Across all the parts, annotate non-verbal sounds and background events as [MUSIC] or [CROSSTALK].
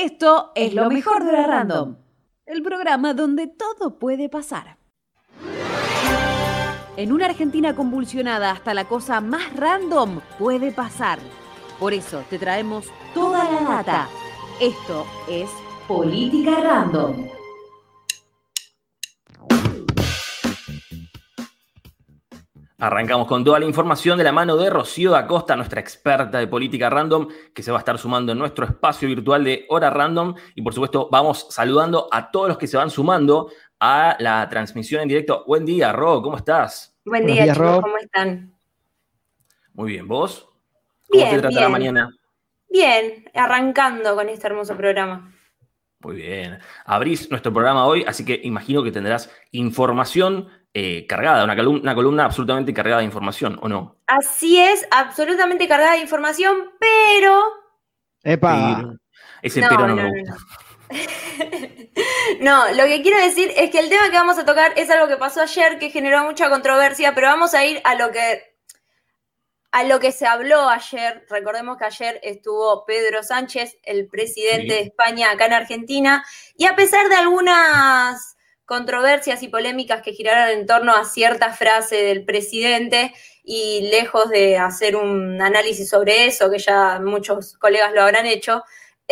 Esto es lo mejor de la Random, el programa donde todo puede pasar. En una Argentina convulsionada hasta la cosa más random puede pasar. Por eso te traemos toda la data. Esto es Política Random. Arrancamos con toda la información de la mano de Rocío Acosta, nuestra experta de política random, que se va a estar sumando en nuestro espacio virtual de Hora Random. Y por supuesto, vamos saludando a todos los que se van sumando a la transmisión en directo. Buen día, Ro, ¿cómo estás? Buen día, chicos, ¿cómo están? Muy bien, ¿vos? ¿Cómo bien, te trata la mañana? Bien, arrancando con este hermoso programa. Muy bien. Abrís nuestro programa hoy, así que imagino que tendrás información eh, cargada, una columna, una columna absolutamente cargada de información, ¿o no? Así es, absolutamente cargada de información, pero. ¡Epa! ese pero no, me gusta. [LAUGHS] No, lo que quiero decir es que el tema que vamos a tocar es algo que pasó ayer, que generó mucha controversia, pero vamos a ir a lo que a lo que se habló ayer. Recordemos que ayer estuvo Pedro Sánchez, el presidente de España acá en Argentina, y a pesar de algunas controversias y polémicas que giraron en torno a cierta frase del presidente y lejos de hacer un análisis sobre eso, que ya muchos colegas lo habrán hecho,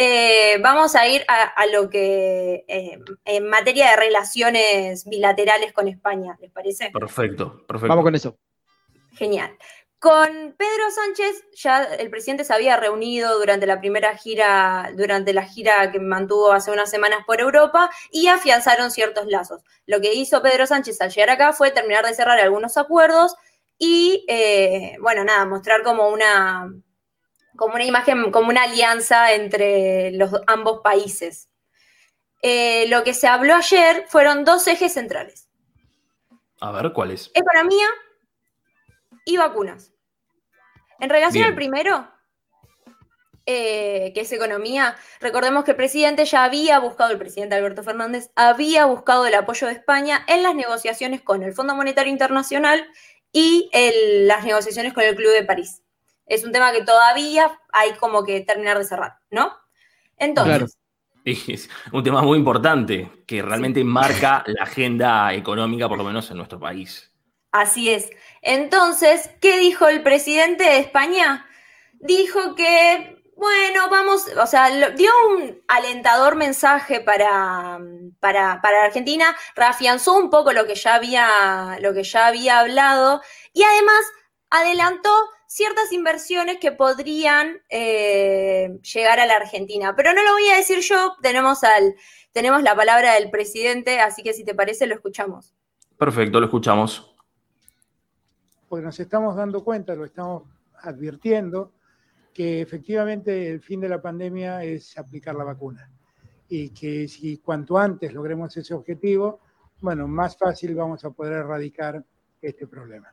eh, vamos a ir a, lo que eh, en materia de relaciones bilaterales con España, ¿les parece? Perfecto, perfecto. Vamos con eso. Genial. Con Pedro Sánchez ya el presidente se había reunido durante la primera gira, durante la gira que mantuvo hace unas semanas por Europa y afianzaron ciertos lazos. Lo que hizo Pedro Sánchez al llegar acá fue terminar de cerrar algunos acuerdos y, eh, bueno, nada, mostrar como una, como una imagen, como una alianza entre los ambos países. Eh, lo que se habló ayer fueron dos ejes centrales. A ver, ¿cuáles? Economía y vacunas. En relación al primero, eh, que es economía, recordemos que el presidente ya había buscado, el presidente Alberto Fernández, había buscado el apoyo de España en las negociaciones con el Fondo Monetario Internacional y las negociaciones con el Club de París. Es un tema que todavía hay como que terminar de cerrar, ¿no? Entonces. [LAUGHS] Es un tema muy importante que realmente marca la agenda económica, por lo menos en nuestro país. Así es. Entonces, ¿qué dijo el presidente de España? Dijo que, bueno, vamos, o sea, dio un alentador mensaje para, para, para Argentina, reafianzó un poco lo que ya había, lo que ya había hablado y además adelantó ciertas inversiones que podrían eh, llegar a la Argentina. Pero no lo voy a decir yo, tenemos, al, tenemos la palabra del presidente, así que si te parece lo escuchamos. Perfecto, lo escuchamos porque nos estamos dando cuenta, lo estamos advirtiendo, que efectivamente el fin de la pandemia es aplicar la vacuna. Y que si cuanto antes logremos ese objetivo, bueno, más fácil vamos a poder erradicar este problema.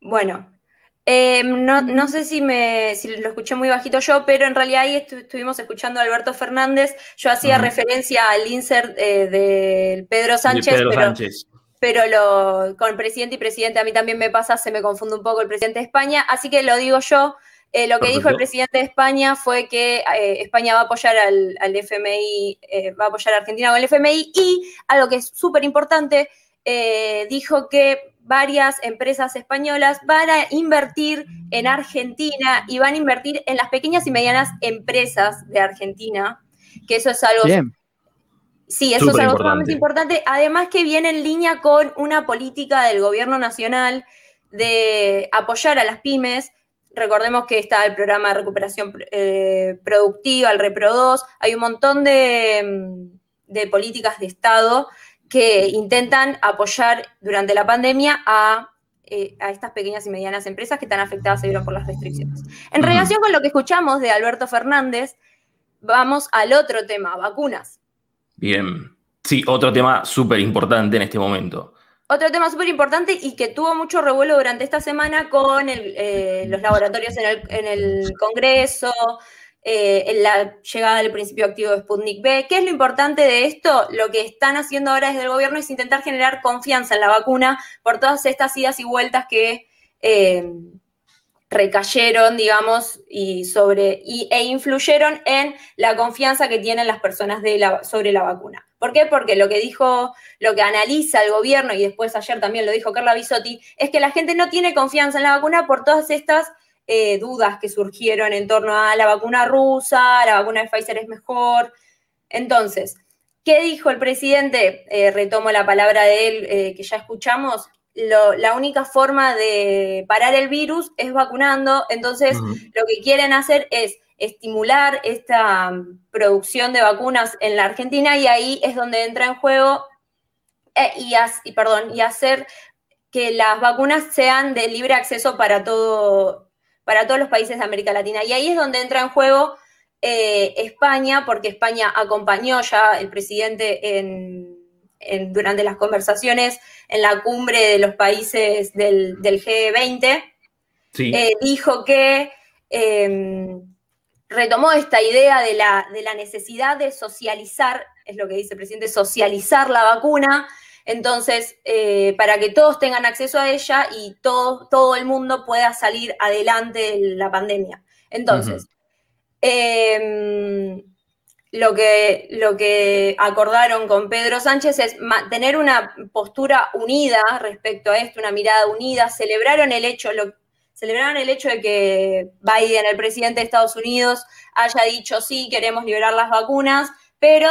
Bueno, eh, no, sé si, me, si lo escuché muy bajito yo, pero en realidad ahí estuvimos escuchando a Alberto Fernández. Yo hacía referencia al insert eh, del Pedro Sánchez. Pedro Sánchez pero lo, con presidente y presidente a mí también me pasa, se me confunde un poco el presidente de España, así que lo digo yo. Eh, lo que dijo el presidente de España fue que eh, España va a apoyar al, FMI, eh, va a apoyar a Argentina con el FMI y algo que es súper importante, dijo que varias empresas españolas van a invertir en Argentina y van a invertir en las pequeñas y medianas empresas de Argentina, que eso es algo Sí, eso es algo sumamente importante. Además que viene en línea con una política del gobierno nacional de apoyar a las pymes. Recordemos que está el programa de recuperación eh, productiva, el Repro 2. Hay un montón de, políticas de Estado que intentan apoyar durante la pandemia a, eh, a, estas pequeñas y medianas empresas que están afectadas por las restricciones. En relación con lo que escuchamos de Alberto Fernández, vamos al otro tema, vacunas. Bien. Sí, otro tema súper importante en este momento. Otro tema súper importante y que tuvo mucho revuelo durante esta semana con eh, los laboratorios en el, Congreso, eh, en la llegada del principio activo de Sputnik B. ¿Qué es lo importante de esto? Lo que están haciendo ahora desde el gobierno es intentar generar confianza en la vacuna por todas estas idas y vueltas que, eh, recayeron, digamos, y sobre, e influyeron en la confianza que tienen las personas sobre la vacuna. ¿Por qué? Porque lo que dijo, lo que analiza el gobierno, y después ayer también lo dijo Carla Bisotti, es que la gente no tiene confianza en la vacuna por todas estas eh, dudas que surgieron en torno a la vacuna rusa, la vacuna de Pfizer es mejor. Entonces, ¿qué dijo el presidente? Eh, retomo la palabra de él eh, que ya escuchamos la única forma de parar el virus es vacunando, entonces lo que quieren hacer es estimular esta producción de vacunas en la Argentina y ahí es donde entra en juego eh, y, perdón, y hacer que las vacunas sean de libre acceso para, todo, para todos los países de América Latina. Y ahí es donde entra en juego eh, España, porque España acompañó ya el presidente en durante las conversaciones en la cumbre de los países del, G20, eh, dijo que em, retomó esta idea de la, de la necesidad de socializar, es lo que dice el presidente, socializar la vacuna, entonces, eh, para que todos tengan acceso a ella y todo, todo el mundo pueda salir adelante de la pandemia. Entonces, lo que, lo que acordaron con Pedro Sánchez es tener una postura unida respecto a esto, una mirada unida. Celebraron el hecho, lo, celebraron el hecho de que Biden, el presidente de Estados Unidos, haya dicho sí, queremos liberar las vacunas, pero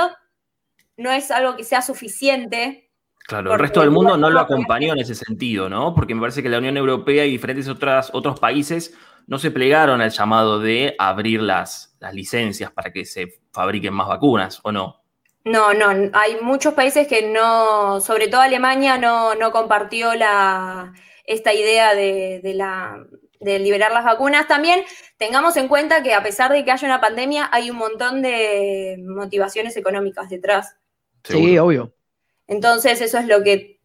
no es algo que sea suficiente. Claro, el resto del mundo no lo acompañó en ese sentido, ¿no? Porque me parece que la Unión Europea y diferentes otras, otros países no se plegaron al llamado de abrir las, las licencias para que se fabriquen más vacunas, ¿o no? No, no, hay muchos países que no, sobre todo Alemania, no, compartió la, esta idea de, la, de liberar las vacunas. También tengamos en cuenta que a pesar de que haya una pandemia, hay un montón de motivaciones económicas detrás. Sí, obvio. Entonces, eso es lo que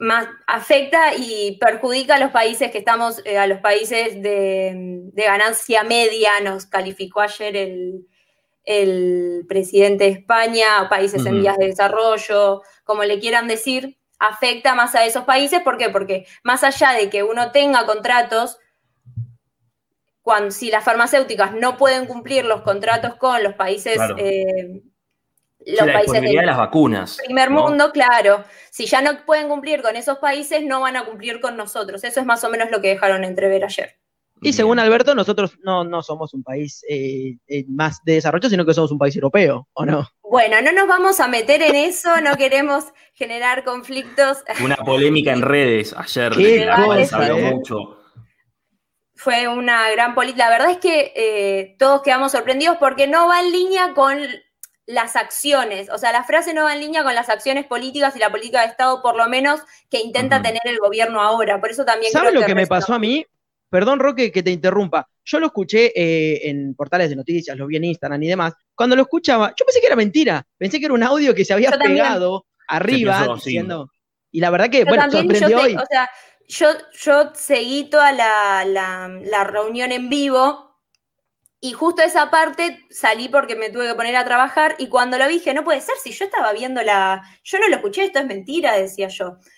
más afecta y perjudica a los países que estamos, eh, a los países de, ganancia media, nos calificó ayer el, presidente de España, países en vías de desarrollo, como le quieran decir, afecta más a esos países. ¿Por qué? Porque más allá de que uno tenga contratos, cuando, si las farmacéuticas no pueden cumplir los contratos con los países eh, los países de las vacunas. Primer mundo, claro. Si ya no pueden cumplir con esos países, no van a cumplir con nosotros. Eso es más o menos lo que dejaron entrever ayer. Y según Alberto, nosotros no, no somos un país eh, eh, más de desarrollo, sino que somos un país europeo, ¿o no? Bueno, no nos vamos a meter en eso, no queremos generar conflictos. [LAUGHS] Una polémica en redes ayer, ¿eh? mucho. Fue una gran política. La verdad es que todos quedamos sorprendidos porque no va en línea con las acciones, o sea, la frase no va en línea con las acciones políticas y la política de Estado, por lo menos, que intenta tener el gobierno ahora. Por eso también... ¿Sabes lo que, me pasó a mí? Perdón, Roque, que te interrumpa. Yo lo escuché eh, en portales de noticias, lo vi en Instagram y demás. Cuando lo escuchaba, yo pensé que era mentira. Pensé que era un audio que se había pegado arriba diciendo. Y la verdad que, bueno, sorprendió hoy. O sea, yo, yo seguí toda la, la reunión en vivo y justo esa parte salí porque me tuve que poner a trabajar y cuando lo vi dije, no puede ser, si yo estaba viendo la... Yo no lo escuché, esto es mentira, decía yo.